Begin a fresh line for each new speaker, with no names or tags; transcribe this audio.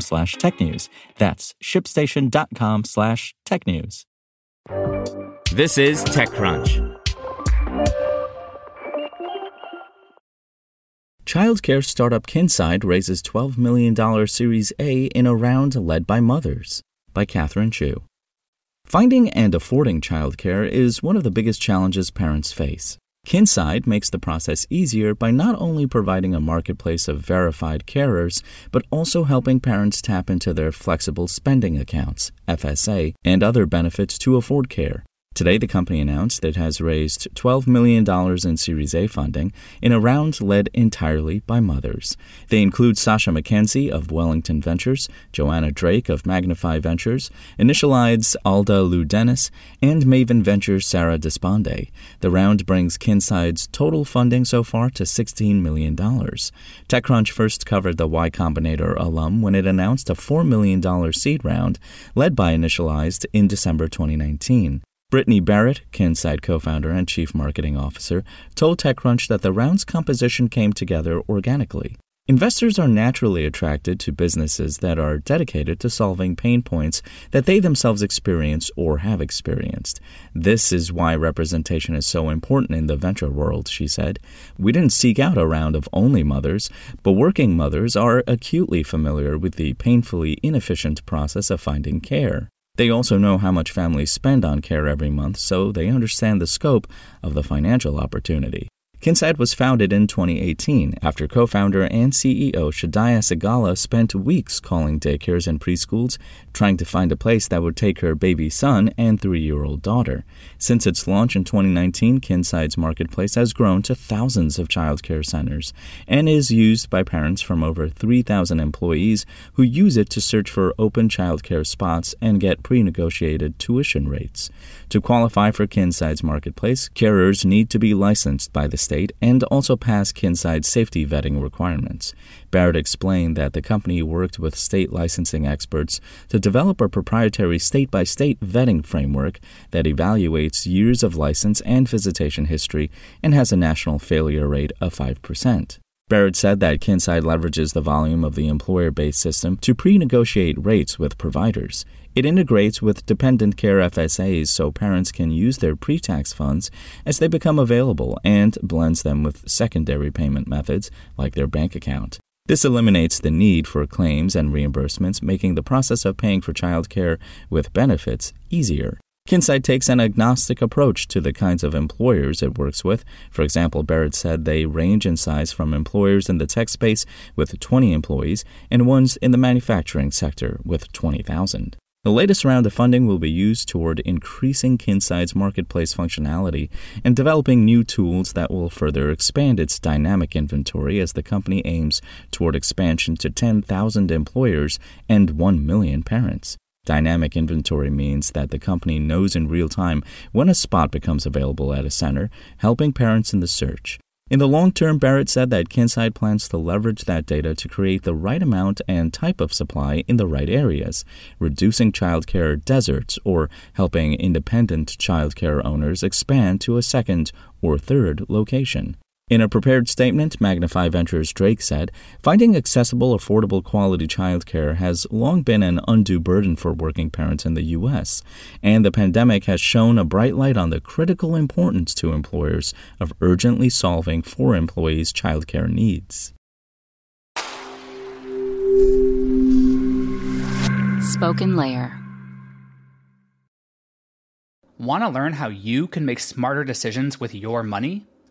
slash technews. That's shipstation.com slash technews.
This is TechCrunch.
Childcare startup Kinside raises $12 million Series A in a round led by mothers, by Catherine Shu. Finding and affording childcare is one of the biggest challenges parents face. Kinside makes the process easier by not only providing a marketplace of verified carers, but also helping parents tap into their flexible spending accounts, FSA, and other benefits to afford care. Today, the company announced that it has raised $12 million in Series A funding in a round led entirely by mothers. They include Sasha McKenzie of Wellington Ventures, Joanna Drake of Magnify Ventures, Initialized's Alda Leu Dennis, and Maven Ventures' Sarah Deshpande. The round brings Kinside's total funding so far to $16 million. TechCrunch first covered the Y Combinator alum when it announced a $4 million seed round led by Initialized in December 2019. Brittany Barrett, Kinside co founder and chief marketing officer, told TechCrunch that the round's composition came together organically. Investors are naturally attracted to businesses that are dedicated to solving pain points that they themselves experience or have experienced. This is why representation is so important in the venture world, she said. We didn't seek out a round of only mothers, but working mothers are acutely familiar with the painfully inefficient process of finding care. They also know how much families spend on care every month, so they understand the scope of the financial opportunity. Kinside was founded in 2018 after co founder and CEO Shadaya Sigala spent weeks calling daycares and preschools, trying to find a place that would take her baby son and three year old daughter. Since its launch in 2019, Kinside's marketplace has grown to thousands of childcare centers and is used by parents from over 3,000 employees who use it to search for open childcare spots and get pre negotiated tuition rates. To qualify for Kinside's marketplace, carers need to be licensed by the state and also pass Kinside safety vetting requirements. Barrett explained that the company worked with state licensing experts to develop a proprietary state by state vetting framework that evaluates years of license and visitation history and has a national failure rate of 5%. Barrett said that Kinside leverages the volume of the employer based system to pre negotiate rates with providers. It integrates with dependent care FSAs so parents can use their pre tax funds as they become available and blends them with secondary payment methods like their bank account. This eliminates the need for claims and reimbursements, making the process of paying for childcare with benefits easier. Kinside takes an agnostic approach to the kinds of employers it works with. For example, Barrett said they range in size from employers in the tech space with 20 employees and ones in the manufacturing sector with 20,000. The latest round of funding will be used toward increasing Kinside's marketplace functionality and developing new tools that will further expand its dynamic inventory as the company aims toward expansion to 10,000 employers and 1 million parents. Dynamic inventory means that the company knows in real time when a spot becomes available at a center, helping parents in the search. In the long term, Barrett said that Kinside plans to leverage that data to create the right amount and type of supply in the right areas, reducing childcare deserts or helping independent childcare owners expand to a second or third location. In a prepared statement, Magnify Ventures Drake said, Finding accessible, affordable quality childcare has long been an undue burden for working parents in the U.S., and the pandemic has shown a bright light on the critical importance to employers of urgently solving for employees' childcare needs.
SpokenLayer.
Want to learn how you can make smarter decisions with your money?